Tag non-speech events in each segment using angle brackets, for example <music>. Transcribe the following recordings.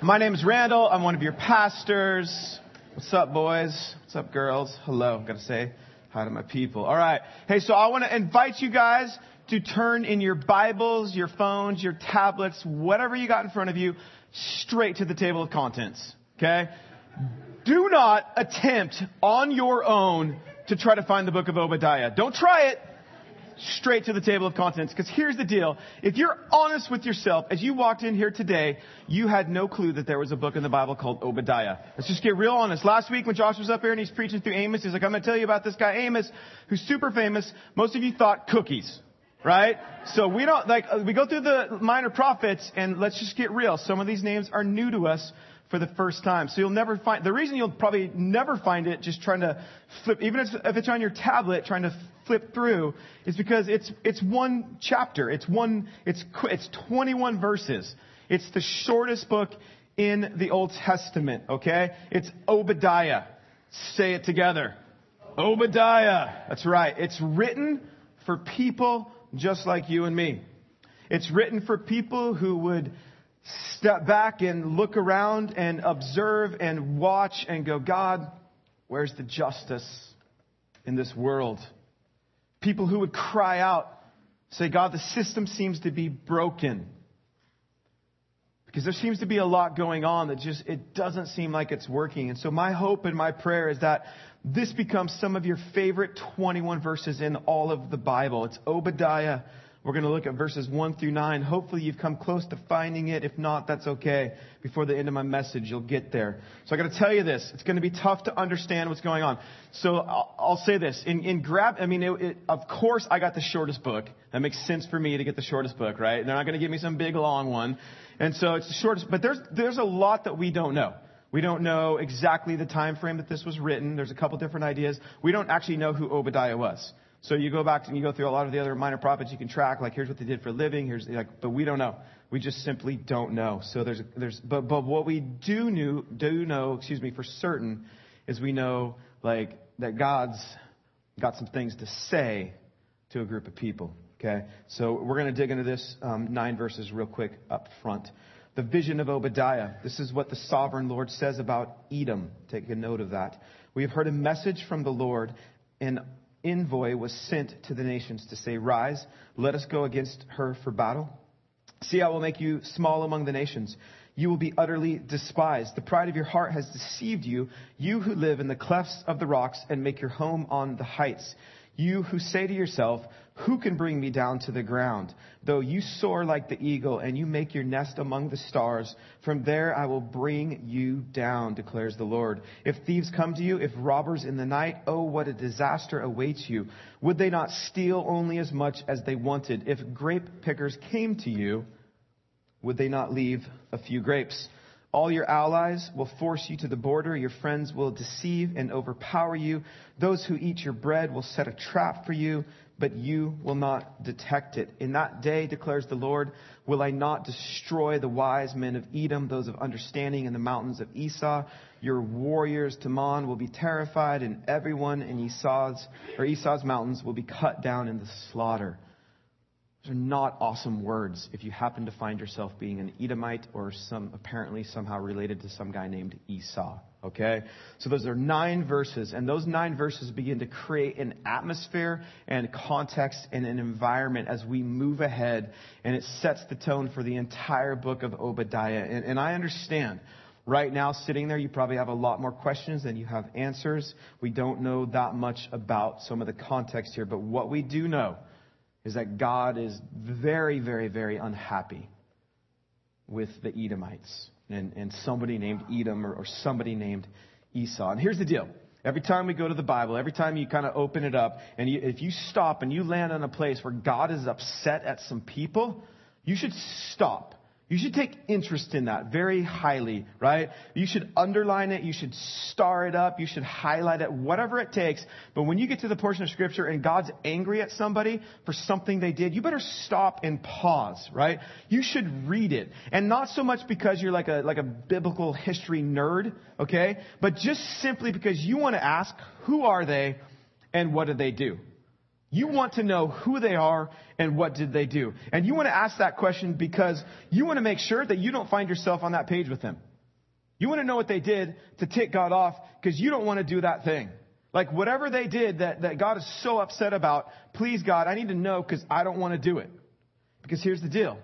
My name is Randall. I'm one of your pastors. What's up, boys? What's up, girls? Hello. Gotta say hi to my people. All right. Hey, so I want to invite you guys to turn in your Bibles, your phones, your tablets, whatever you got in front of you, straight to the table of contents. Okay? Do not attempt on your own to try to find the book of Obadiah. Don't try it straight to the table of contents. Because here's the deal. If you're honest with yourself, as you walked in here today, you had no clue that there was a book in the Bible called Obadiah. Let's just get real honest. Last week when Josh was up here and he's preaching through Amos, he's like, I'm going to tell you about this guy Amos, who's super famous. Most of you thought cookies. Right? So we don't, like, we go through the minor prophets and let's just get real. Some of these names are new to us for the first time. So you'll never find, the reason you'll probably never find it just trying to flip, even if, it's on your tablet trying to flip through, is because it's, it's one chapter. It's one, it's, it's 21 verses. It's the shortest book in the Old Testament, okay? It's Obadiah. Say it together. Obadiah. That's right. It's written for people just like you and me. It's written for people who would step back and look around and observe and watch and go, God, where's the justice in this world? People who would cry out, say, God, the system seems to be broken. Because there seems to be a lot going on that just, it doesn't seem like it's working. And so my hope and my prayer is that this becomes some of your favorite 21 verses in all of the Bible. It's Obadiah we're going to look at verses 1 through 9. Hopefully you've come close to finding it. If not, that's okay. Before the end of my message, you'll get there. So I got to tell you this. It's going to be tough to understand what's going on. So I'll, I'll say this. In, in grab, I mean, it, it, of course I got the shortest book. That makes sense for me to get the shortest book, right? They're not going to give me some big long one. And so it's the shortest, but there's, there's a lot that we don't know. We don't know exactly the time frame that this was written. There's a couple different ideas. We don't actually know who Obadiah was. So you go back and you go through a lot of the other minor prophets you can track, like here's what they did for a living, here's like, but we don't know. We just simply don't know. So there's, there's, but, but what we do know, do know, excuse me, for certain is we know like that God's got some things to say to a group of people. Okay, so we're going to dig into this um, nine verses real quick up front. The vision of Obadiah. This is what the sovereign Lord says about Edom. Take a note of that. We have heard a message from the Lord, and envoy was sent to the nations to say, Rise, let us go against her for battle. See, I will make you small among the nations. You will be utterly despised. The pride of your heart has deceived you, you who live in the clefts of the rocks and make your home on the heights. You who say to yourself, Who can bring me down to the ground? Though you soar like the eagle and you make your nest among the stars, from there I will bring you down, declares the Lord. If thieves come to you, if robbers in the night, oh, what a disaster awaits you. Would they not steal only as much as they wanted? If grape pickers came to you, would they not leave a few grapes? All your allies will force you to the border. Your friends will deceive and overpower you. Those who eat your bread will set a trap for you, but you will not detect it. In that day, declares the Lord, will I not destroy the wise men of Edom, those of understanding in the mountains of Esau? Your warriors, Teman, will be terrified, and everyone in Esau's, or Esau's mountains will be cut down in the slaughter. Those are not awesome words if you happen to find yourself being an Edomite or some apparently somehow related to some guy named Esau. Okay? So those are nine verses, and those nine verses begin to create an atmosphere and context and an environment as we move ahead, and it sets the tone for the entire book of Obadiah. And, and I understand. Right now, sitting there, you probably have a lot more questions than you have answers. We don't know that much about some of the context here, but what we do know is that God is very, very, very unhappy with the Edomites and, and somebody named Edom or, or somebody named Esau. And here's the deal. Every time we go to the Bible, every time you kind of open it up, and you, if you stop and you land on a place where God is upset at some people, you should stop you should take interest in that very highly, right? You should underline it. You should star it up. You should highlight it, whatever it takes. But when you get to the portion of scripture and God's angry at somebody for something they did, you better stop and pause, right? You should read it. And not so much because you're like a, like a biblical history nerd, okay? But just simply because you want to ask, who are they and what did they do? You want to know who they are and what did they do. And you want to ask that question because you want to make sure that you don't find yourself on that page with them. You want to know what they did to tick God off because you don't want to do that thing. Like whatever they did that, that God is so upset about, please God, I need to know because I don't want to do it. Because here's the deal.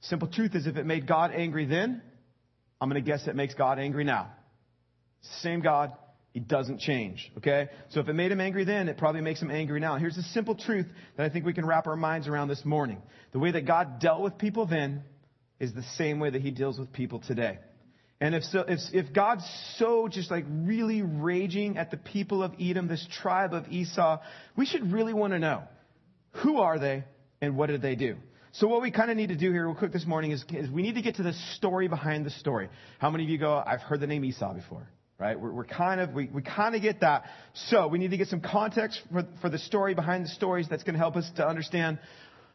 Simple truth is if it made God angry then, I'm going to guess it makes God angry now. Same God, he doesn't change. Okay? So if it made him angry then, it probably makes him angry now. Here's the simple truth that I think we can wrap our minds around this morning. The way that God dealt with people then is the same way that he deals with people today. And if, so, if, if God's so just like really raging at the people of Edom, this tribe of Esau, we should really want to know who are they and what did they do? So what we kind of need to do here real quick this morning is, is, we need to get to the story behind the story. How many of you go, I've heard the name Esau before? Right? We're, we're kind of, we, we kind of get that. So we need to get some context for, for the story behind the stories that's going to help us to understand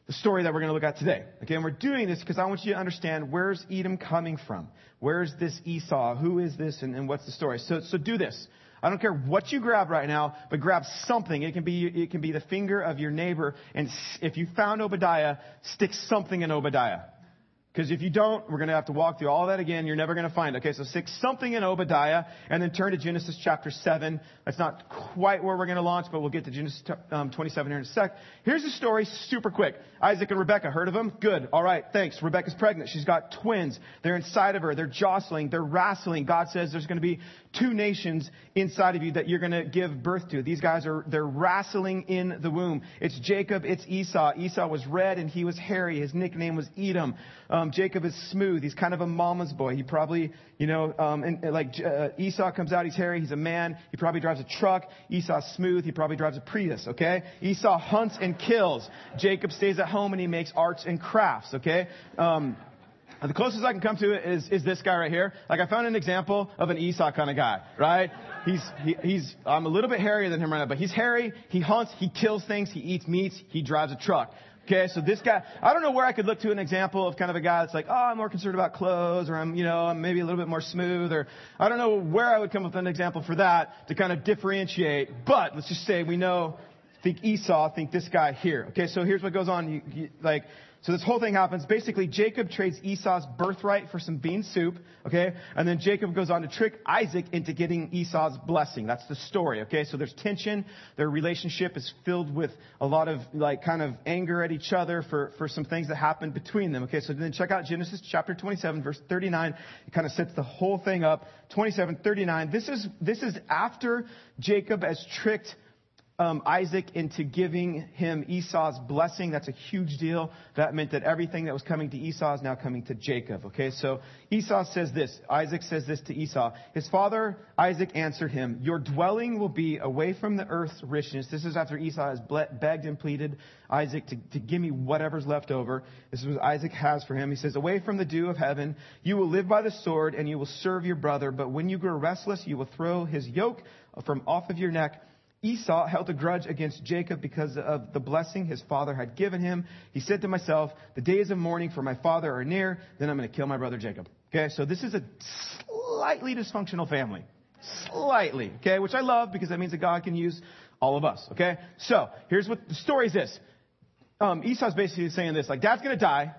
the story that we're going to look at today. Okay, and we're doing this because I want you to understand where's Edom coming from? Where's this Esau? Who is this and, and what's the story? So, so do this. I don't care what you grab right now, but grab something. It can be, it can be the finger of your neighbor. And if you found Obadiah, stick something in Obadiah. Because if you don't, we're going to have to walk through all that again. You're never going to find it. Okay, so stick something in Obadiah and then turn to Genesis chapter 7. That's not quite where we're going to launch, but we'll get to Genesis um, 27 here in a sec. Here's the story super quick. Isaac and Rebecca, heard of them? Good. All right, thanks. Rebecca's pregnant. She's got twins. They're inside of her. They're jostling. They're wrestling. God says there's going to be two nations inside of you that you're going to give birth to. These guys are, they're wrestling in the womb. It's Jacob. It's Esau. Esau was red and he was hairy. His nickname was Edom. Um, Jacob is smooth. He's kind of a mama's boy. He probably, you know, um, and, and like uh, Esau comes out. He's hairy. He's a man. He probably drives a truck. Esau's smooth. He probably drives a Prius. Okay. Esau hunts and kills. Jacob stays at home and he makes arts and crafts. Okay. Um, the closest I can come to it is, is this guy right here. Like I found an example of an Esau kind of guy, right? He's, he, he's, I'm a little bit hairier than him right now, but he's hairy, he hunts, he kills things, he eats meats, he drives a truck. Okay, so this guy, I don't know where I could look to an example of kind of a guy that's like, oh, I'm more concerned about clothes, or I'm, you know, I'm maybe a little bit more smooth, or I don't know where I would come up with an example for that to kind of differentiate. But let's just say we know, think Esau, think this guy here. Okay, so here's what goes on. You, you, like, so this whole thing happens. Basically, Jacob trades Esau's birthright for some bean soup, okay? And then Jacob goes on to trick Isaac into getting Esau's blessing. That's the story, okay? So there's tension. Their relationship is filled with a lot of, like, kind of anger at each other for, for some things that happened between them, okay? So then check out Genesis chapter 27, verse 39. It kind of sets the whole thing up. 27, 39. This is, this is after Jacob has tricked um, Isaac into giving him Esau's blessing. That's a huge deal. That meant that everything that was coming to Esau is now coming to Jacob. Okay, so Esau says this. Isaac says this to Esau. His father Isaac answered him, Your dwelling will be away from the earth's richness. This is after Esau has begged and pleaded Isaac to, to give me whatever's left over. This is what Isaac has for him. He says, Away from the dew of heaven, you will live by the sword and you will serve your brother. But when you grow restless, you will throw his yoke from off of your neck Esau held a grudge against Jacob because of the blessing his father had given him. He said to himself, The days of mourning for my father are near, then I'm going to kill my brother Jacob. Okay, so this is a slightly dysfunctional family. Slightly, okay, which I love because that means that God can use all of us, okay? So, here's what the story is this. Um, Esau's basically saying this, like, dad's gonna die,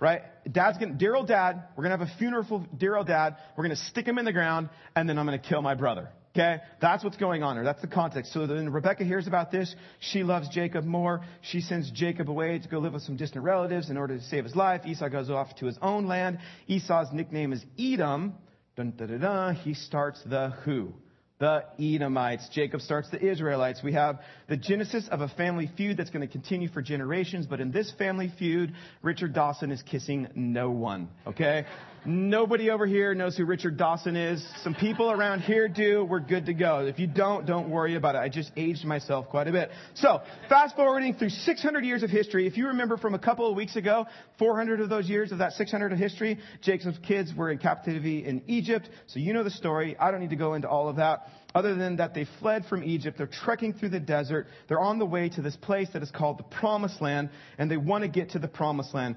right? Dad's gonna, dear old dad, we're gonna have a funeral for dear old dad, we're gonna stick him in the ground, and then I'm gonna kill my brother. Okay? That's what's going on here. That's the context. So then Rebecca hears about this. She loves Jacob more. She sends Jacob away to go live with some distant relatives in order to save his life. Esau goes off to his own land. Esau's nickname is Edom. Dun, dun, dun, dun. He starts the who? the Edomites. Jacob starts the Israelites. We have the genesis of a family feud that's going to continue for generations, but in this family feud, Richard Dawson is kissing no one. Okay? Nobody over here knows who Richard Dawson is. Some people around here do. We're good to go. If you don't, don't worry about it. I just aged myself quite a bit. So, fast forwarding through 600 years of history. If you remember from a couple of weeks ago, 400 of those years of that 600 of history, Jacob's kids were in captivity in Egypt. So you know the story. I don't need to go into all of that other than that they fled from Egypt. They're trekking through the desert. They're on the way to this place that is called the Promised Land, and they want to get to the Promised Land.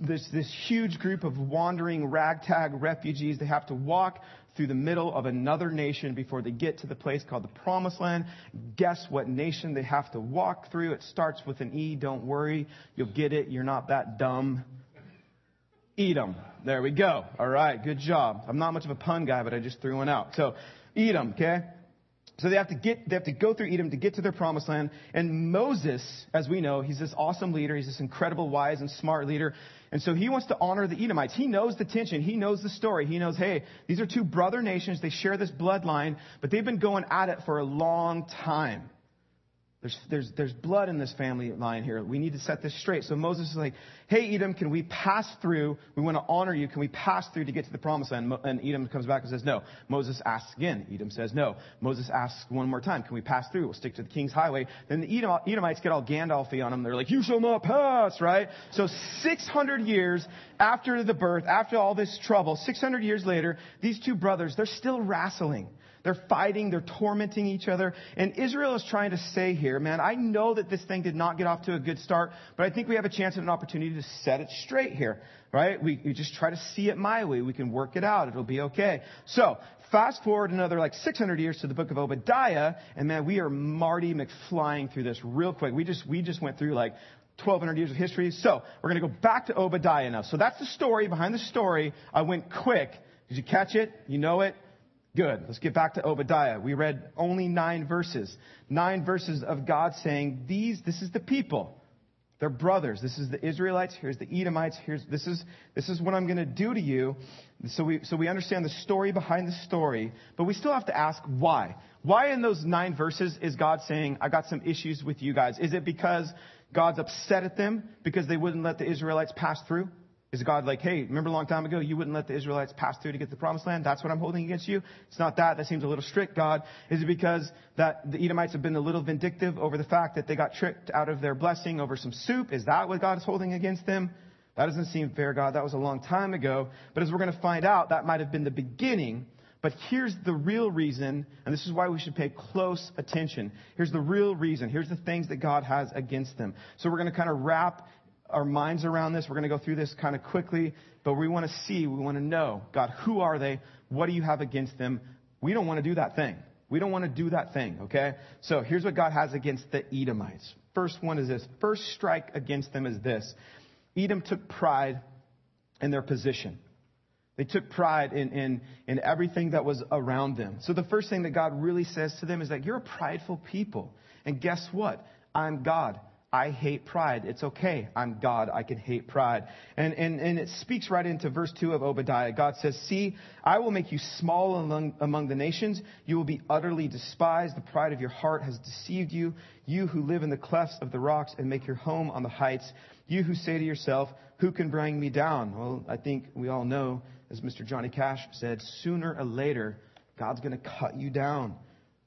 this, this huge group of wandering ragtag refugees. They have to walk through the middle of another nation before they get to the place called the Promised Land. Guess what nation they have to walk through? It starts with an E. Don't worry. You'll get it. You're not that dumb. Edom. There we go. All right. Good job. I'm not much of a pun guy, but I just threw one out. So, Edom, okay? So they have to get, they have to go through Edom to get to their promised land. And Moses, as we know, he's this awesome leader. He's this incredible, wise, and smart leader. And so he wants to honor the Edomites. He knows the tension. He knows the story. He knows, hey, these are two brother nations. They share this bloodline, but they've been going at it for a long time. There's, there's, there's blood in this family line here. We need to set this straight. So Moses is like, hey, Edom, can we pass through? We want to honor you. Can we pass through to get to the promised land? And Edom comes back and says, no. Moses asks again. Edom says, no. Moses asks one more time, can we pass through? We'll stick to the king's highway. Then the Edom, Edomites get all Gandalfy on them. They're like, you shall not pass, right? So 600 years after the birth, after all this trouble, 600 years later, these two brothers, they're still wrestling. They're fighting, they're tormenting each other. And Israel is trying to say here, man, I know that this thing did not get off to a good start, but I think we have a chance and an opportunity to set it straight here, right? We, we just try to see it my way. We can work it out. It'll be okay. So, fast forward another like 600 years to the book of Obadiah, and man, we are Marty McFlying through this real quick. We just, we just went through like 1200 years of history. So, we're going to go back to Obadiah now. So that's the story. Behind the story, I went quick. Did you catch it? You know it? Good. Let's get back to Obadiah. We read only nine verses. Nine verses of God saying, these, this is the people. They're brothers. This is the Israelites. Here's the Edomites. Here's, this is, this is what I'm going to do to you. So we, so we understand the story behind the story, but we still have to ask why. Why in those nine verses is God saying, I got some issues with you guys? Is it because God's upset at them because they wouldn't let the Israelites pass through? Is God like, hey, remember a long time ago you wouldn't let the Israelites pass through to get the promised land? That's what I'm holding against you? It's not that. That seems a little strict, God. Is it because that the Edomites have been a little vindictive over the fact that they got tricked out of their blessing over some soup? Is that what God is holding against them? That doesn't seem fair, God. That was a long time ago. But as we're going to find out, that might have been the beginning. But here's the real reason, and this is why we should pay close attention. Here's the real reason. Here's the things that God has against them. So we're going to kind of wrap our minds around this. We're going to go through this kind of quickly, but we want to see, we want to know, God, who are they? What do you have against them? We don't want to do that thing. We don't want to do that thing, okay? So here's what God has against the Edomites. First one is this. First strike against them is this. Edom took pride in their position. They took pride in, in, in everything that was around them. So the first thing that God really says to them is that you're a prideful people. And guess what? I'm God. I hate pride. It's okay. I'm God. I can hate pride. And, and, and it speaks right into verse 2 of Obadiah. God says, See, I will make you small among, among the nations. You will be utterly despised. The pride of your heart has deceived you. You who live in the clefts of the rocks and make your home on the heights. You who say to yourself, Who can bring me down? Well, I think we all know, as Mr. Johnny Cash said, sooner or later, God's going to cut you down.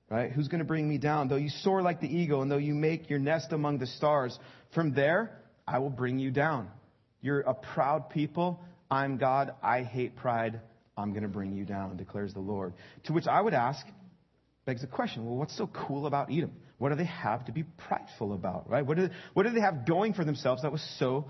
Right? Who's going to bring me down? Though you soar like the eagle and though you make your nest among the stars, from there I will bring you down. You're a proud people. I'm God. I hate pride. I'm going to bring you down, declares the Lord. To which I would ask, begs the question, well, what's so cool about Edom? What do they have to be prideful about, right? What do, what do they have going for themselves that was so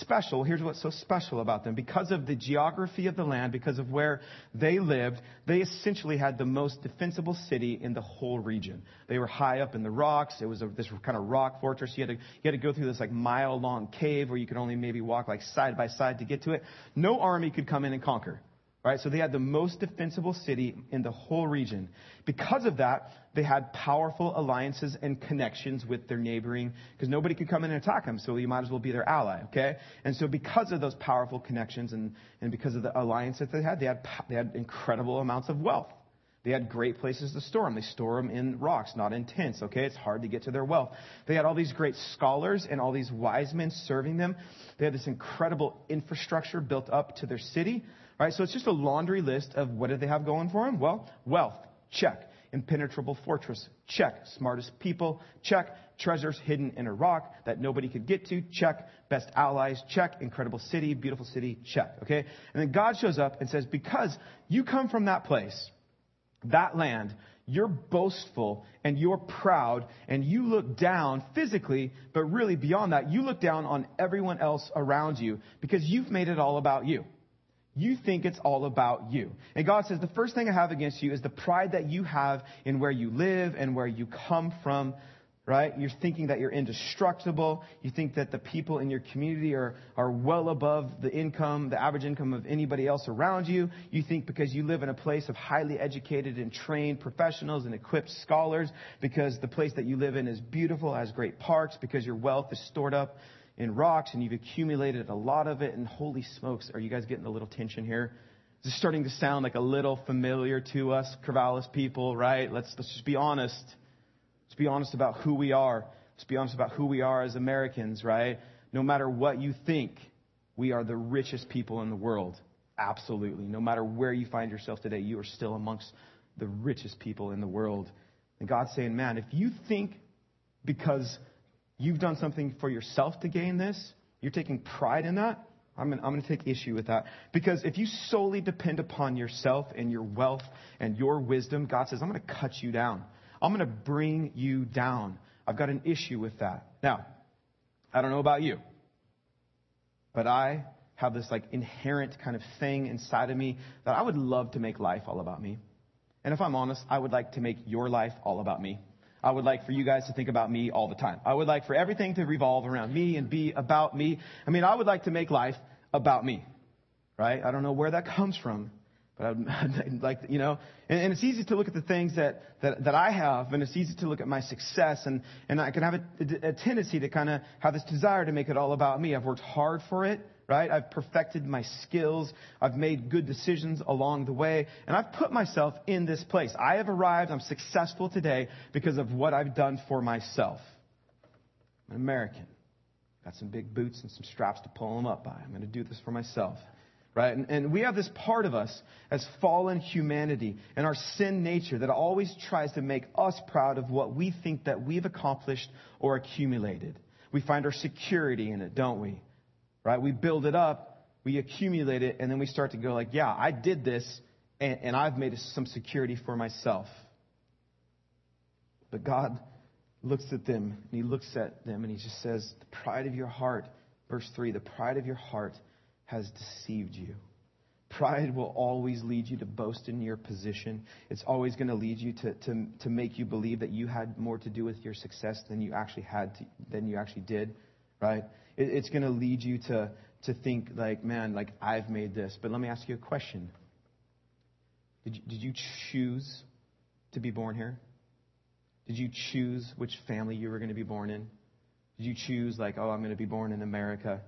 special. Here's what's so special about them. Because of the geography of the land, because of where they lived, they essentially had the most defensible city in the whole region. They were high up in the rocks. It was a, this kind of rock fortress. You had, to, you had to go through this like mile long cave where you could only maybe walk like side by side to get to it. No army could come in and conquer. Right? So they had the most defensible city in the whole region. Because of that, they had powerful alliances and connections with their neighboring, because nobody could come in and attack them, so you might as well be their ally, okay? And so because of those powerful connections and, and because of the alliance that they had, they had, they had incredible amounts of wealth. They had great places to store them. They store them in rocks, not in tents, okay? It's hard to get to their wealth. They had all these great scholars and all these wise men serving them. They had this incredible infrastructure built up to their city. Right? So it's just a laundry list of what did they have going for them? Well, wealth, check. Impenetrable fortress, check. Smartest people, check. Treasures hidden in a rock that nobody could get to, check. Best allies, check. Incredible city, beautiful city, check. Okay? And then God shows up and says, because you come from that place, that land, you're boastful and you're proud and you look down physically, but really beyond that, you look down on everyone else around you because you've made it all about you. You think it's all about you. And God says, the first thing I have against you is the pride that you have in where you live and where you come from right? You're thinking that you're indestructible. You think that the people in your community are, are well above the income, the average income of anybody else around you. You think because you live in a place of highly educated and trained professionals and equipped scholars, because the place that you live in is beautiful, has great parks, because your wealth is stored up in rocks and you've accumulated a lot of it. And holy smokes, are you guys getting a little tension here? This is starting to sound like a little familiar to us, Corvallis people, right? Let's, let's just be honest. Let's be honest about who we are. Let's be honest about who we are as Americans, right? No matter what you think, we are the richest people in the world. Absolutely. No matter where you find yourself today, you are still amongst the richest people in the world. And God's saying, man, if you think because you've done something for yourself to gain this, you're taking pride in that, I'm going, to take issue with that. Because if you solely depend upon yourself and your wealth and your wisdom, God says, I'm going to cut you down. I'm going to bring you down. I've got an issue with that. Now, I don't know about you, but I have this like inherent kind of thing inside of me that I would love to make life all about me. And if I'm honest, I would like to make your life all about me. I would like for you guys to think about me all the time. I would like for everything to revolve around me and be about me. I mean, I would like to make life about me. Right? I don't know where that <laughs> comes from. But I'd, I'd like, you know, and, and, it's easy to look at the things that, that, that I have, and it's easy to look at my success, and, and I can have a, a tendency to kind of have this desire to make it all about me. I've worked hard for it, right? I've perfected my skills. I've made good decisions along the way, and I've put myself in this place. I have arrived. I'm successful today because of what I've done for myself. I'm an American. Got some big boots and some straps to pull them up by. I'm going to do this for myself right? And, and, we have this part of us as fallen humanity and our sin nature that always tries to make us proud of what we think that we've accomplished or accumulated. We find our security in it, don't we? Right? We build it up, we accumulate it, and then we start to go like, yeah, I did this, and, and I've made some security for myself. But God looks at them, and He looks at them, and He just says, the pride of your heart, verse 3, the pride of your heart has deceived you. Pride will always lead you to boast in your position. It's always going to lead you to, to, to make you believe that you had more to do with your success than you actually had to, than you actually did, right? It, it's going to lead you to, to think like, man, like I've made this. But let me ask you a question. Did you, did you choose to be born here? Did you choose which family you were going to be born in? Did you choose like, oh, I'm going to be born in America?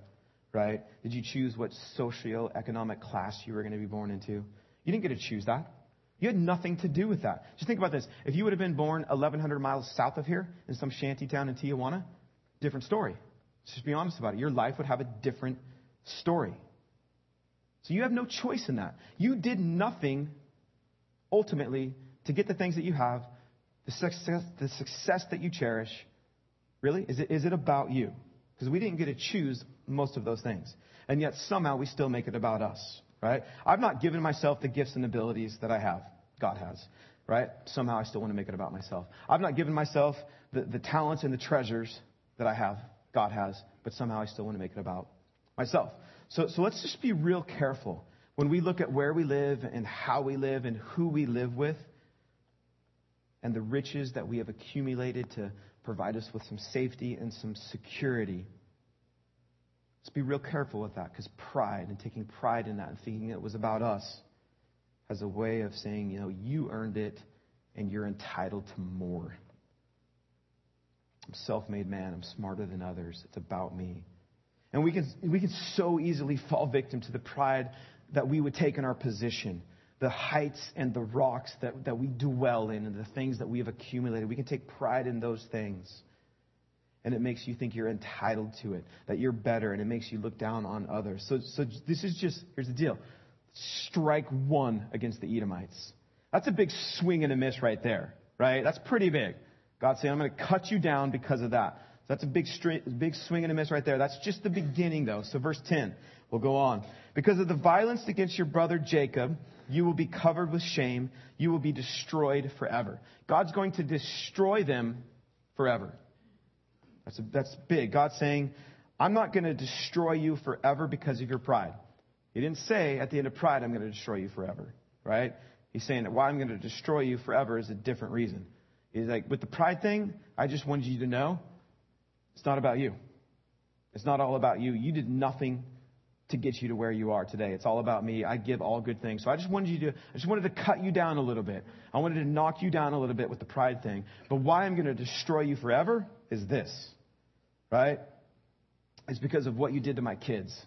right? Did you choose what socio-economic class you were going to be born into? You didn't get to choose that. You had nothing to do with that. Just think about this. If you would have been born 1,100 miles south of here in some shanty town in Tijuana, different story. Just be honest about it. Your life would have a different story. So you have no choice in that. You did nothing ultimately to get the things that you have, the success, the success that you cherish. Really? Is it, is it about you? Because we didn't get to choose most of those things. And yet somehow we still make it about us, right? I've not given myself the gifts and abilities that I have. God has, right? Somehow I still want to make it about myself. I've not given myself the, the talents and the treasures that I have. God has. But somehow I still want to make it about myself. So, so let's just be real careful when we look at where we live and how we live and who we live with and the riches that we have accumulated to provide us with some safety and some security. Let's be real careful with that because pride and taking pride in that and thinking it was about us has a way of saying, you know, you earned it and you're entitled to more. I'm self made man. I'm smarter than others. It's about me. And we can, we can so easily fall victim to the pride that we would take in our position the heights and the rocks that, that we dwell in and the things that we have accumulated. We can take pride in those things. And it makes you think you're entitled to it, that you're better, and it makes you look down on others. So, so this is just, here's the deal strike one against the Edomites. That's a big swing and a miss right there, right? That's pretty big. God's saying, I'm going to cut you down because of that. So that's a big, big swing and a miss right there. That's just the beginning, though. So, verse 10 We'll go on. Because of the violence against your brother Jacob, you will be covered with shame. You will be destroyed forever. God's going to destroy them forever. That's, a, that's big. God's saying, I'm not going to destroy you forever because of your pride. He didn't say at the end of pride, I'm going to destroy you forever, right? He's saying that why I'm going to destroy you forever is a different reason. He's like, with the pride thing, I just wanted you to know it's not about you. It's not all about you. You did nothing to get you to where you are today. It's all about me. I give all good things. So I just wanted you to, I just wanted to cut you down a little bit. I wanted to knock you down a little bit with the pride thing. But why I'm going to destroy you forever is this, right? It's because of what you did to my kids.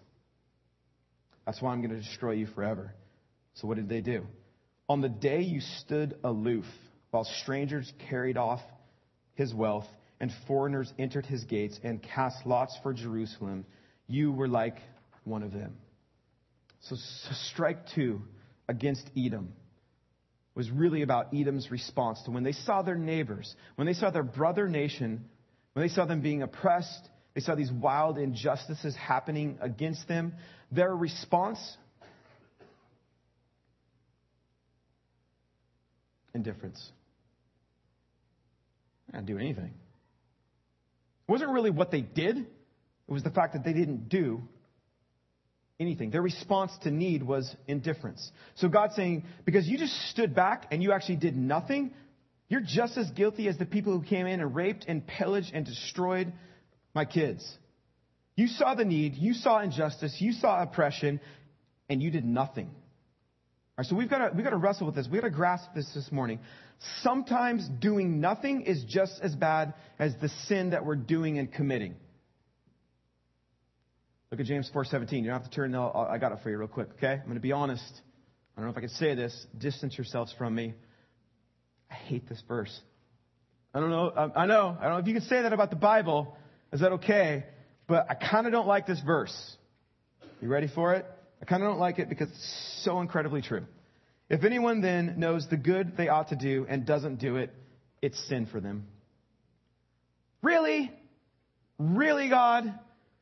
That's why I'm going to destroy you forever. So what did they do? On the day you stood aloof while strangers carried off his wealth and foreigners entered his gates and cast lots for Jerusalem, you were like one of them. So, so strike two against Edom was really about Edom's response to when they saw their neighbors, when they saw their brother nation, when they saw them being oppressed, they saw these wild injustices happening against them. Their response indifference. Didn't do anything. It wasn't really what they did, it was the fact that they didn't do anything. Their response to need was indifference. So God's saying, because you just stood back and you actually did nothing, you're just as guilty as the people who came in and raped and pillaged and destroyed my kids. You saw the need, you saw injustice, you saw oppression, and you did nothing. Right, so we've got to, we've got to wrestle with this. We've got to grasp this this morning. Sometimes doing nothing is just as bad as the sin that we're doing and committing. Look at James 4:17. You don't have to turn. I got it for you real quick. Okay, I'm going to be honest. I don't know if I can say this. Distance yourselves from me. I hate this verse. I don't know. I know. I don't know if you can say that about the Bible. Is that okay? But I kind of don't like this verse. You ready for it? I kind of don't like it because it's so incredibly true. If anyone then knows the good they ought to do and doesn't do it, it's sin for them. Really? Really, God?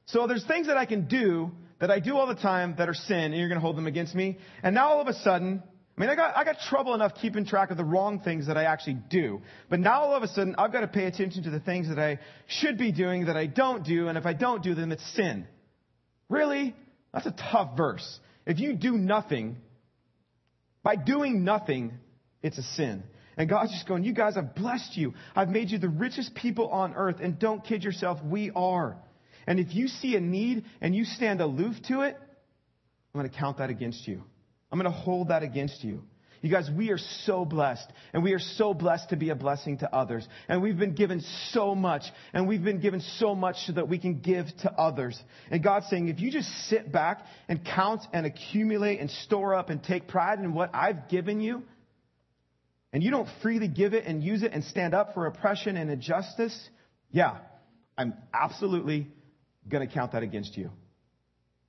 So there's things that I can do that I do all the time that are sin, and you're going to hold them against me. And now all of a sudden, I mean, I got, I got trouble enough keeping track of the wrong things that I actually do. But now all of a sudden, I've got to pay attention to the things that I should be doing that I don't do, and if I don't do them, it's sin. Really? That's a tough verse. If you do nothing, by doing nothing, it's a sin. And God's just going, you guys, I've blessed you. I've made you the richest people on earth, and don't kid yourself, we are. And if you see a need and you stand aloof to it, I'm going to count that against you. I'm going to hold that against you. You guys, we are so blessed, and we are so blessed to be a blessing to others. And we've been given so much, and we've been given so much so that we can give to others. And God's saying, if you just sit back and count and accumulate and store up and take pride in what I've given you, and you don't freely give it and use it and stand up for oppression and injustice, yeah, I'm absolutely going to count that against you.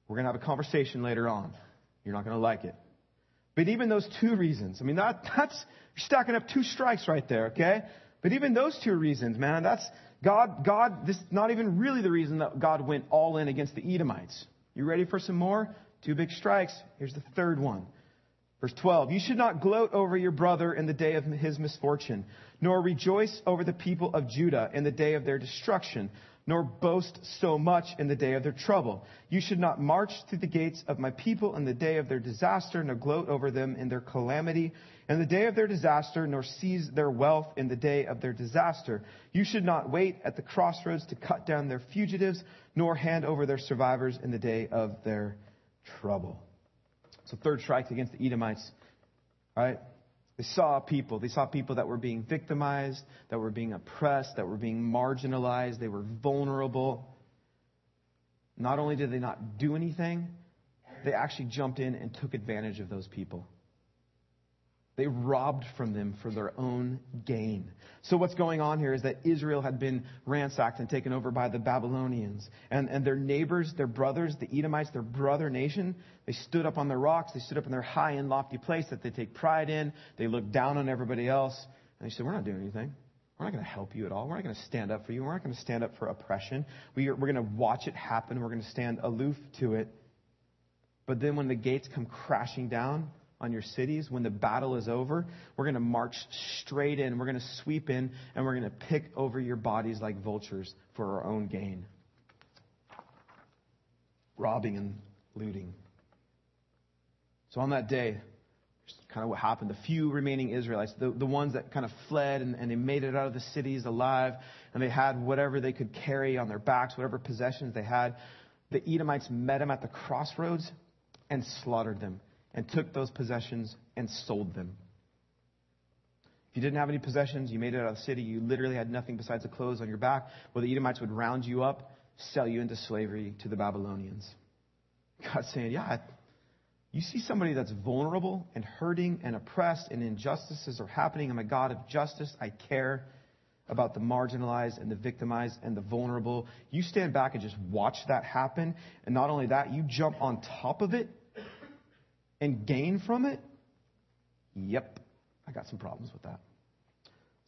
We're going to have a conversation later on. You're not going to like it. But even those two reasons, I mean, that, <laughs> that's, you're stacking up two strikes right there, okay? But even those two reasons, man, that's, God, God, this is not even really the reason that God went all in against the Edomites. You ready for some more? Two big strikes. Here's the third one. Verse 12, you should not gloat over your brother in the day of his misfortune, nor rejoice over the people of Judah in the day of their destruction nor boast so much in the day of their trouble. You should not march through the gates of my people in the day of their disaster, nor gloat over them in their calamity in the day of their disaster, nor seize their wealth in the day of their disaster. You should not wait at the crossroads to cut down their fugitives, nor hand over their survivors in the day of their trouble. So third strike against the Edomites, right? They saw people. They saw people that were being victimized, that were being oppressed, that were being marginalized. They were vulnerable. Not only did they not do anything, they actually jumped in and took advantage of those people. They robbed from them for their own gain. So what's going on here is that Israel had been ransacked and taken over by the Babylonians. And, and their neighbors, their brothers, the Edomites, their brother nation, they stood up on their rocks. They stood up in their high and lofty place that they take pride in. They look down on everybody else. And they said, we're not doing anything. We're not going to help you at all. We're not going to stand up for you. We're not going to stand up for oppression. We are, we're going to watch it happen. We're going to stand aloof to it. But then when the gates come crashing down on your cities, when the battle is over, we're going to march straight in. We're going to sweep in and we're going to pick over your bodies like vultures for our own gain. Robbing and looting. So on that day, kind of what happened. The few remaining Israelites, the, the ones that kind of fled and, and they made it out of the cities alive, and they had whatever they could carry on their backs, whatever possessions they had, the Edomites met them at the crossroads and slaughtered them and took those possessions and sold them. If you didn't have any possessions, you made it out of the city, you literally had nothing besides the clothes on your back, well, the Edomites would round you up, sell you into slavery to the Babylonians. God's saying, yeah, you see somebody that's vulnerable and hurting and oppressed and injustices are happening. I'm a God of justice. I care about the marginalized and the victimized and the vulnerable. You stand back and just watch that happen. And not only that, you jump on top of it and gain from it. Yep, I got some problems with that.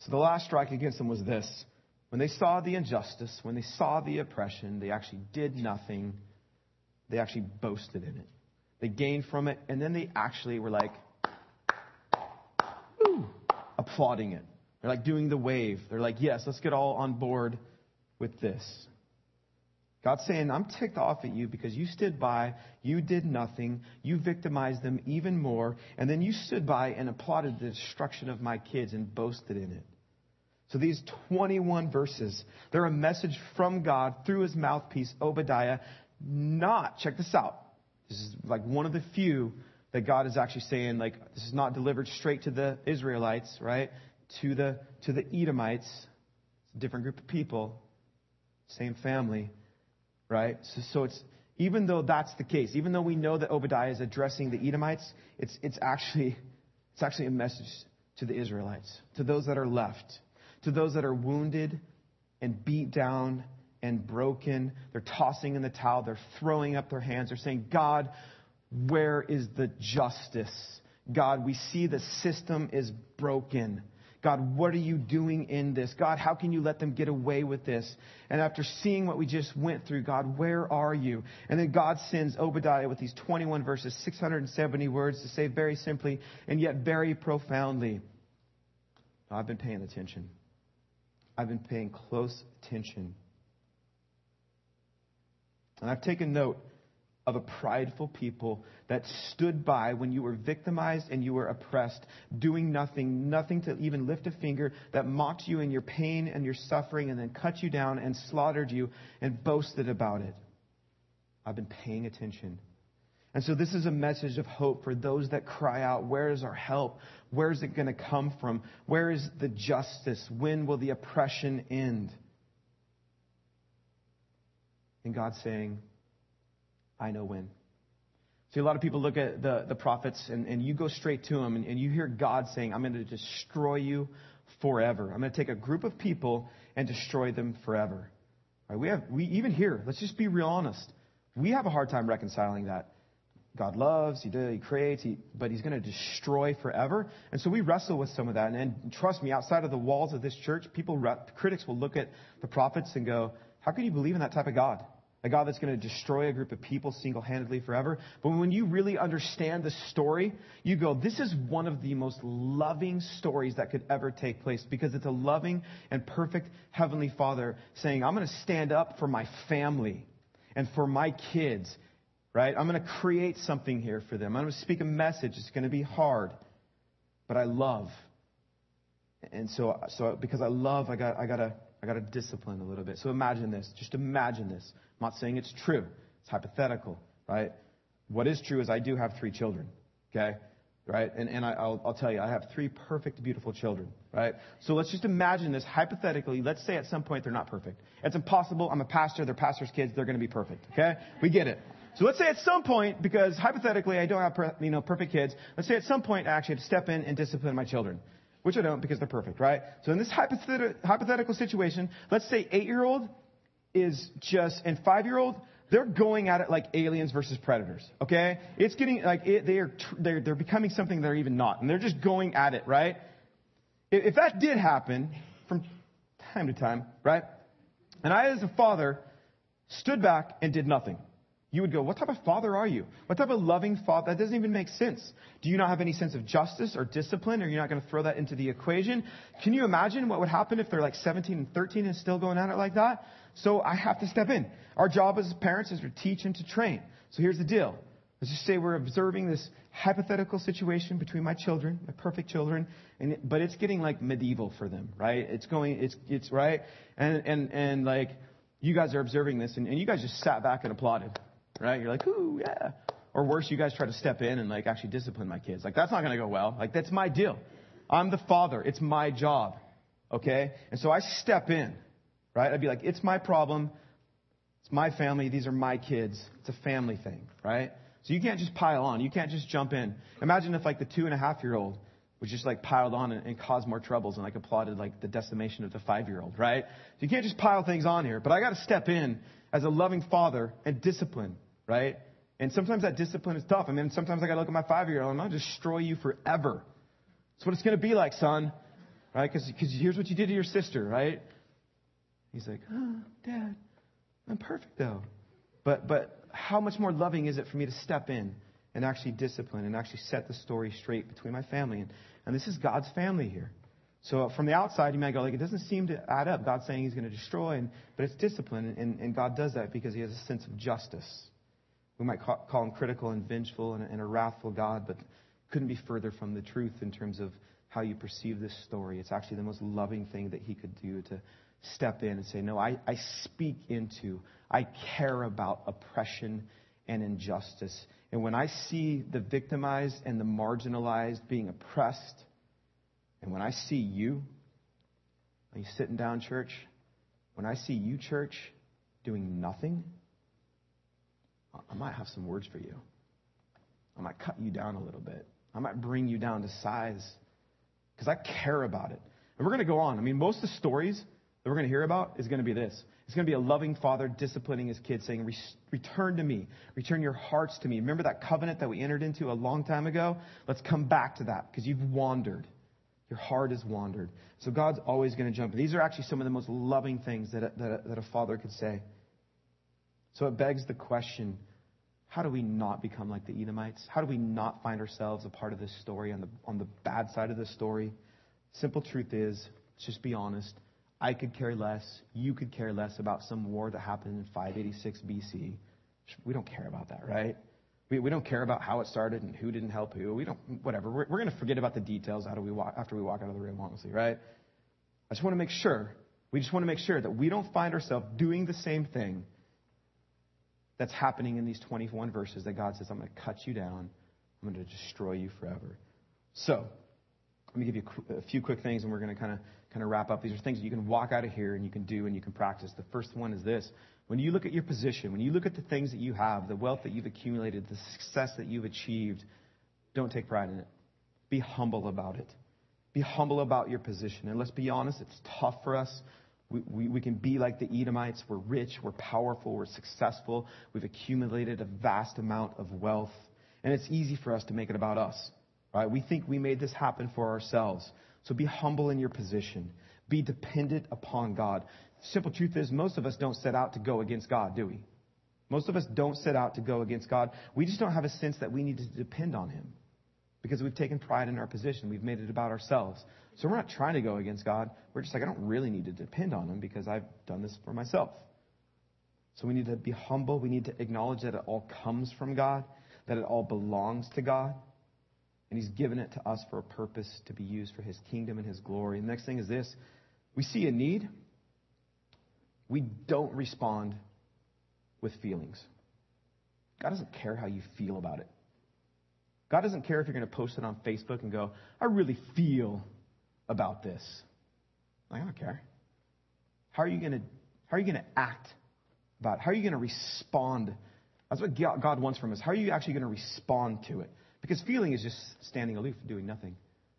So the last strike against them was this. When they saw the injustice, when they saw the oppression, they actually did nothing. They actually boasted in it. They gained from it, and then they actually were like, Woo, applauding it. They're like doing the wave. They're like, yes, let's get all on board with this. God's saying, I'm ticked off at you because you stood by, you did nothing, you victimized them even more, and then you stood by and applauded the destruction of my kids and boasted in it. So these 21 verses, they're a message from God through his mouthpiece, Obadiah, not, check this out, this is like one of the few that God is actually saying, like, this is not delivered straight to the Israelites, right? To the, to the Edomites. Different group of people, same family, right? So, so it's, even though that's the case, even though we know that Obadiah is addressing the Edomites, it's, it's actually, it's actually a message to the Israelites, to those that are left, to those that are wounded and beat down and broken. They're tossing in the towel. They're throwing up their hands. They're saying, God, where is the justice? God, we see the system is broken. God, what are you doing in this? God, how can you let them get away with this? And after seeing what we just went through, God, where are you? And then God sends Obadiah with these 21 verses, 670 words to say very simply and yet very profoundly, I've been paying attention. I've been paying close attention and I've taken note of a prideful people that stood by when you were victimized and you were oppressed, doing nothing, nothing to even lift a finger, that mocked you in your pain and your suffering and then cut you down and slaughtered you and boasted about it. I've been paying attention. And so this is a message of hope for those that cry out, where is our help? Where is it going to come from? Where is the justice? When will the oppression end? And God's saying, I know when. See, a lot of people look at the, the prophets and, and you go straight to them and, and you hear God saying, I'm going to destroy you forever. I'm going to take a group of people and destroy them forever. Right, we have, we even here, let's just be real honest. We have a hard time reconciling that. God loves, He, does, he creates, he, but He's going to destroy forever. And so we wrestle with some of that. And, and trust me, outside of the walls of this church, people, critics will look at the prophets and go, how can you believe in that type of God? A God that's going to destroy a group of people single handedly forever. But when you really understand the story, you go, this is one of the most loving stories that could ever take place because it's a loving and perfect Heavenly Father saying, I'm going to stand up for my family and for my kids, right? I'm going to create something here for them. I'm going to speak a message. It's going to be hard, but I love. And so, so because I love, I got, I got to, I got to discipline a little bit. So imagine this. Just imagine this. I'm not saying it's true. It's hypothetical, right? What is true is I do have three children, okay? Right? And, and I, will I'll tell you, I have three perfect, beautiful children, right? So let's just imagine this hypothetically. Let's say at some point they're not perfect. It's impossible. I'm a pastor. They're pastor's kids. They're going to be perfect, okay? We get it. So let's say at some point, because hypothetically I don't have you know perfect kids, let's say at some point I actually have to step in and discipline my children, which I don't because they're perfect, right? So in this hypothetical situation, let's say eight-year-old is just, and five year old, they're going at it like aliens versus predators. Okay, it's getting like it, they're they're they're becoming something they're even not, and they're just going at it, right? If, if that did happen from time to time, right, and I as a father stood back and did nothing, you would go, What type of father are you? What type of loving father? That doesn't even make sense. Do you not have any sense of justice or discipline? Are you're not going to throw that into the equation? Can you imagine what would happen if they're like 17 and 13 and still going at it like that? So I have to step in. Our job as parents is to teach and to train. So here's the deal. Let's just say we're observing this hypothetical situation between my children, my perfect children, and but it's getting like medieval for them, right? It's going, it's, it's right, and and and like you guys are observing this, and, and you guys just sat back and applauded, right? You're like, ooh, yeah. Or worse, you guys try to step in and like actually discipline my kids. Like that's not going to go well. Like that's my deal. I'm the father. It's my job. Okay? And so I step in, right? I'd be like, it's my problem. It's my family. These are my kids. It's a family thing, right? So you can't just pile on. You can't just jump in. Imagine if like the two and a half year old was just like piled on and, and caused more troubles and like applauded like the decimation of the five year old, right? So you can't just pile things on here. But I got to step in as a loving father and discipline, right? And sometimes that discipline is tough. I mean, sometimes I got to look at my five year old and I'll destroy you forever. That's what it's going to be like, son, right? Because here's what you did to your sister, right? He's like, oh, Dad, I'm perfect though. But, but how much more loving is it for me to step in and actually discipline and actually set the story straight between my family? And, and this is God's family here. So from the outside, you might go like, it doesn't seem to add up. God's saying He's going to destroy, and, but it's discipline, and, and God does that because He has a sense of justice. We might call, Him critical and vengeful and, and a wrathful God, but couldn't be further from the truth in terms of how you perceive this story. It's actually the most loving thing that He could do to step in and say, No, I, I speak into, I care about oppression and injustice. And when I see the victimized and the marginalized being oppressed, and when I see you, are you sitting down, church? When I see you, church, doing nothing, I might have some words for you. I might cut you down a little bit. I might bring you down to size because I care about it. And we're going to go on. I mean, most of the stories that we're going to hear about is going to be this. It's going to be a loving father disciplining his kids, saying, Return to me. Return your hearts to me. Remember that covenant that we entered into a long time ago? Let's come back to that because you've wandered. Your heart has wandered. So God's always going to jump. These are actually some of the most loving things that, that, that a father could say. So it begs the question how do we not become like the Edomites? How do we not find ourselves a part of this story on the, on the bad side of the story? Simple truth is, just be honest. I could care less, you could care less about some war that happened in 586 BC. We don't care about that, right? We, we don't care about how it started and who didn't help who. We don't, whatever. We're, we're going to forget about the details after we, walk, after we walk out of the room, honestly, right? I just want to make sure, we just want to make sure that we don't find ourselves doing the same thing that's happening in these 21 verses that God says, I'm going to cut you down, I'm going to destroy you forever. So, let me give you a few quick things and we're going to kind of kind of wrap up. These are things that you can walk out of here and you can do and you can practice. The first one is this. When you look at your position, when you look at the things that you have, the wealth that you've accumulated, the success that you've achieved, don't take pride in it. Be humble about it. Be humble about your position. And let's be honest, it's tough for us. We, we, we, can be like the Edomites. We're rich, we're powerful, we're successful. We've accumulated a vast amount of wealth. And it's easy for us to make it about us. Right? We think we made this happen for ourselves. So be humble in your position. Be dependent upon God. Simple truth is, most of us don't set out to go against God, do we? Most of us don't set out to go against God. We just don't have a sense that we need to depend on Him because we've taken pride in our position. We've made it about ourselves. So we're not trying to go against God. We're just like, I don't really need to depend on Him because I've done this for myself. So we need to be humble. We need to acknowledge that it all comes from God, that it all belongs to God. And he's given it to us for a purpose to be used for his kingdom and his glory. The next thing is this we see a need, we don't respond with feelings. God doesn't care how you feel about it. God doesn't care if you're going to post it on Facebook and go, I really feel about this. I don't care. How are you going to, how are you going to act about it? How are you going to respond? That's what God wants from us. How are you actually going to respond to it? Because feeling is just standing aloof, doing nothing.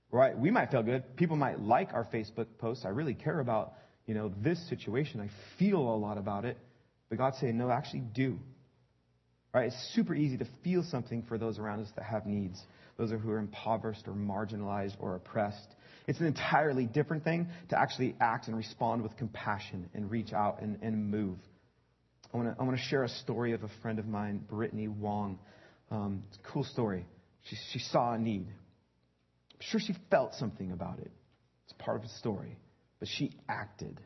Right? We might feel good. People might like our Facebook posts. I really care about, you know, this situation. I feel a lot about it. But God's saying, no, actually do. Right? It's super easy to feel something for those around us that have needs, those who are impoverished or marginalized or oppressed. It's an entirely different thing to actually act and respond with compassion and reach out and, and move. I want to I share a story of a friend of mine, Brittany Wong. Um, it's a cool story. She, she saw a need. I'm sure she felt something about it. It's part of the story. But she acted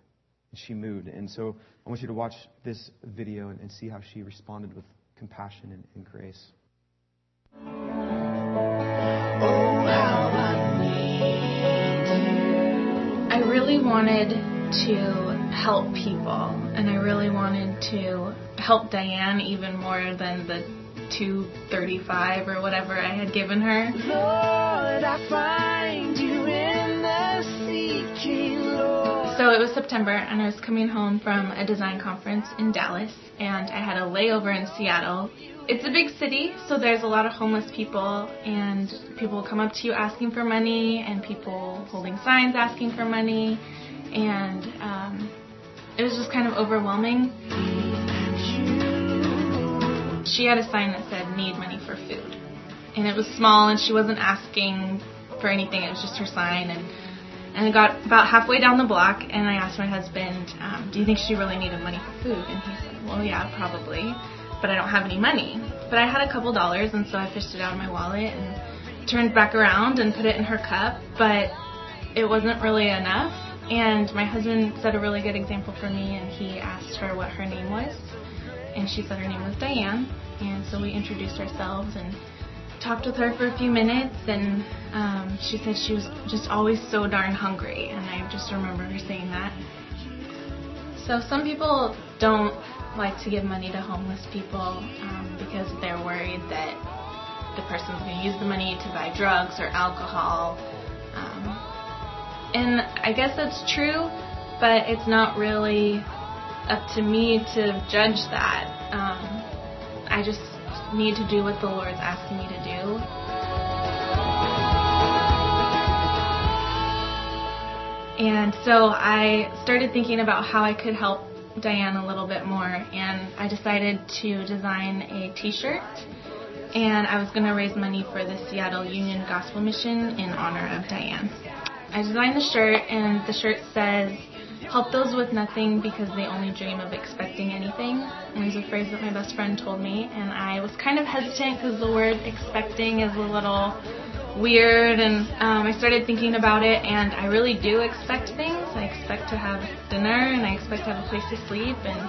and she moved. And so I want you to watch this video and, and see how she responded with compassion and, and grace. Wanted to help people, and I really wanted to help Diane even more than the 235 or whatever I had given her. Lord, So it was September, and I was coming home from a design conference in Dallas, and I had a layover in Seattle. It's a big city, so there's a lot of homeless people, and people come up to you asking for money, and people holding signs asking for money, and um, it was just kind of overwhelming. She had a sign that said, Need money for food. And it was small, and she wasn't asking for anything, it was just her sign. And, and I got about halfway down the block, and I asked my husband, um, Do you think she really needed money for food? And he said, Well, yeah, probably, but I don't have any money. But I had a couple dollars, and so I fished it out of my wallet and turned back around and put it in her cup, but it wasn't really enough. And my husband set a really good example for me, and he asked her what her name was. And she said her name was Diane. And so we introduced ourselves and talked with her for a few minutes. And um, she said she was just always so darn hungry. And I just remember her saying that. So some people don't like to give money to homeless people um, because they're worried that the person's going to use the money to buy drugs or alcohol. Um, and I guess that's true, but it's not really up to me to judge that. Um, I just need to do what the Lord's asking me to do. And so I started thinking about how I could help Diane a little bit more, and I decided to design a t shirt. And I was going to raise money for the Seattle Union Gospel Mission in honor of Diane. I designed the shirt, and the shirt says, Help those with nothing because they only dream of expecting anything. And it was a phrase that my best friend told me, and I was kind of hesitant because the word expecting is a little weird, and um, I started thinking about it, and I really do expect things. I expect to have dinner, and I expect to have a place to sleep, and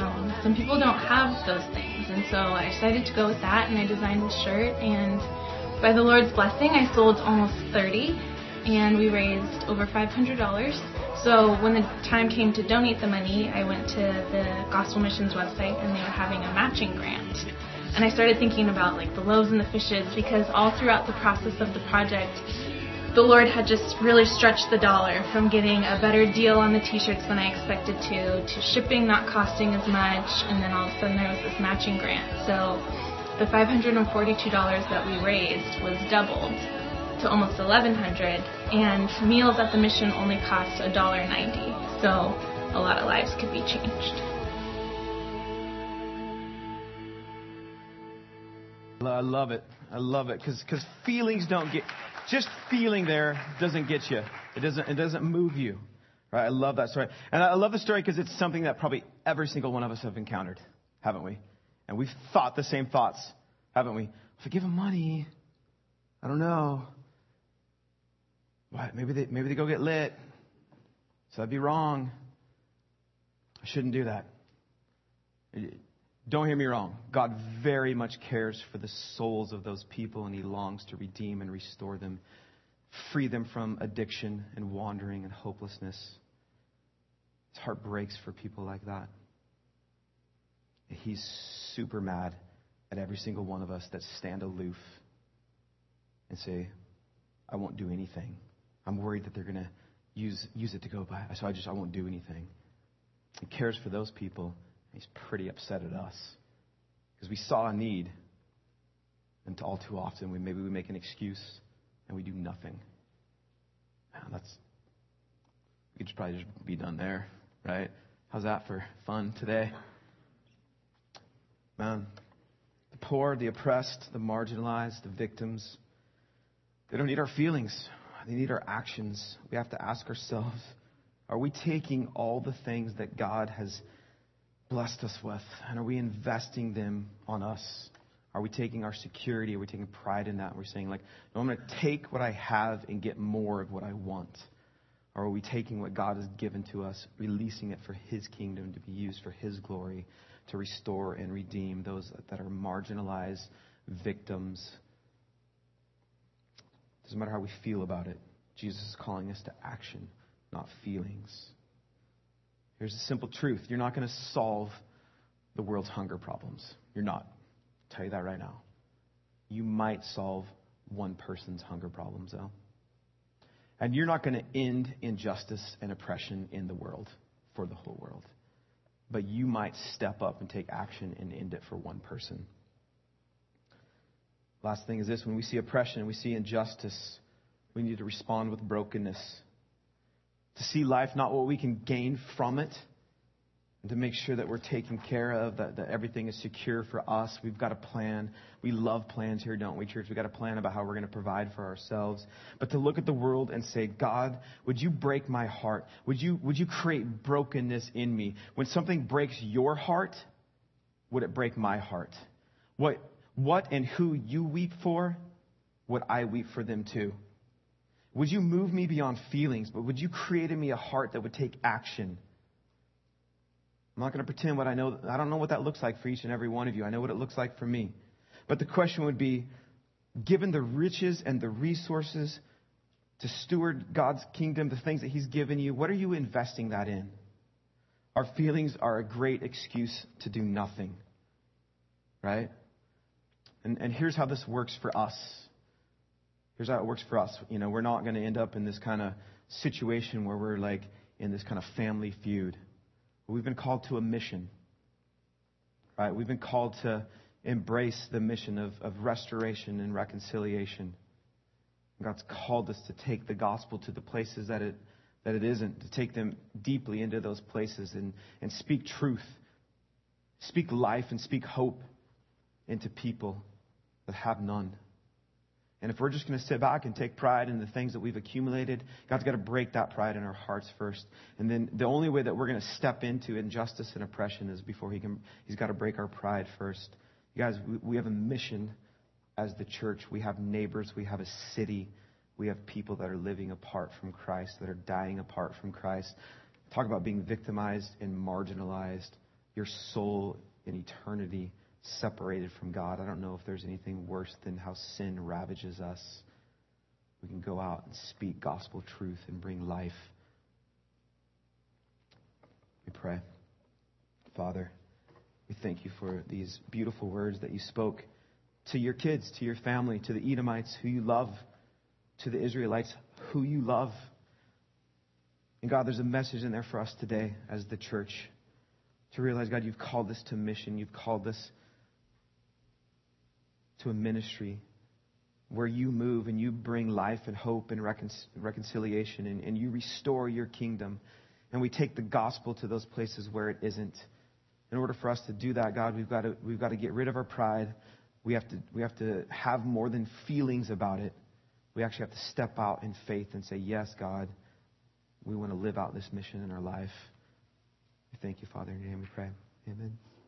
um, some people don't have those things. And so I decided to go with that, and I designed the shirt, and by the Lord's blessing, I sold almost 30, and we raised over $500 so when the time came to donate the money, I went to the Gospel Missions website and they were having a matching grant. And I started thinking about like the loaves and the fishes because all throughout the process of the project, the Lord had just really stretched the dollar from getting a better deal on the t-shirts than I expected to, to shipping not costing as much, and then all of a sudden there was this matching grant. So the $542 that we raised was doubled to almost 1100 and meals at the mission only cost $1.90 so a lot of lives could be changed. I love it. I love it because feelings don't get just feeling there doesn't get you. It doesn't it doesn't move you. Right? I love that story. And i love the story because it's something that probably every single one of us have encountered haven't we? And we've thought the same thoughts haven't we? If i give them money i don't know what? Maybe they, maybe they go get lit. So that'd be wrong. I shouldn't do that. Don't hear me wrong. God very much cares for the souls of those people, and He longs to redeem and restore them, free them from addiction and wandering and hopelessness. His heart breaks for people like that. He's super mad at every single one of us that stand aloof and say, I won't do anything. I'm worried that they're going to use, use it to go buy. So I just, I won't do anything. He cares for those people. He's pretty upset at us because we saw a need. And all too often, we, maybe we make an excuse and we do nothing. Man, that's, we could just probably just be done there, right? How's that for fun today? Man, the poor, the oppressed, the marginalized, the victims, they don't need our feelings. They need our actions. We have to ask ourselves are we taking all the things that God has blessed us with? And are we investing them on us? Are we taking our security? Are we taking pride in that? We're saying, like, no, I'm going to take what I have and get more of what I want. Or are we taking what God has given to us, releasing it for His kingdom to be used for His glory, to restore and redeem those that are marginalized victims? Doesn't matter how we feel about it. Jesus is calling us to action, not feelings. Here's a simple truth you're not going to solve the world's hunger problems. You're not. I'll tell you that right now. You might solve one person's hunger problems, though. And you're not going to end injustice and oppression in the world for the whole world. But you might step up and take action and end it for one person. Last thing is this when we see oppression we see injustice, we need to respond with brokenness to see life not what we can gain from it, and to make sure that we're taken care of, that, that everything is secure for us. We've got a plan. We love plans here, don't we, church? We've got a plan about how we're going to provide for ourselves. But to look at the world and say, God, would you break my heart? Would you, would you create brokenness in me? When something breaks your heart, would it break my heart? What, what and who you weep for, would I weep for them too? Would you move me beyond feelings, but would you create in me a heart that would take action? I'm not going to pretend what I know. I don't know what that looks like for each and every one of you. I know what it looks like for me. But the question would be given the riches and the resources to steward God's kingdom, the things that He's given you, what are you investing that in? Our feelings are a great excuse to do nothing. Right? And, and here's how this works for us here's how it works for us. You know, we're not going to end up in this kind of situation where we're like in this kind of family feud. We've been called to a mission, right? We've been called to embrace the mission of, of restoration and reconciliation. God's called us to take the gospel to the places that it, that it isn't, to take them deeply into those places and, and speak truth, speak life, and speak hope into people that have none. And if we're just going to sit back and take pride in the things that we've accumulated, God's got to break that pride in our hearts first. And then the only way that we're going to step into injustice and oppression is before he can, he's got to break our pride first. You guys, we, we have a mission as the church. We have neighbors. We have a city. We have people that are living apart from Christ, that are dying apart from Christ. Talk about being victimized and marginalized. Your soul in eternity separated from God. I don't know if there's anything worse than how sin ravages us. We can go out and speak gospel truth and bring life. We pray. Father, we thank you for these beautiful words that you spoke to your kids, to your family, to the Edomites who you love, to the Israelites who you love. And God, there's a message in there for us today as the church to realize, God, you've called us to mission. You've called us to a ministry where you move and you bring life and hope and recon- reconciliation and, and you restore your kingdom. And we take the gospel to those places where it isn't. In order for us to do that, God, we've got to, we've got to get rid of our pride. We have, to, we have to have more than feelings about it. We actually have to step out in faith and say, Yes, God, we want to live out this mission in our life. We thank you, Father. In your name we pray. Amen.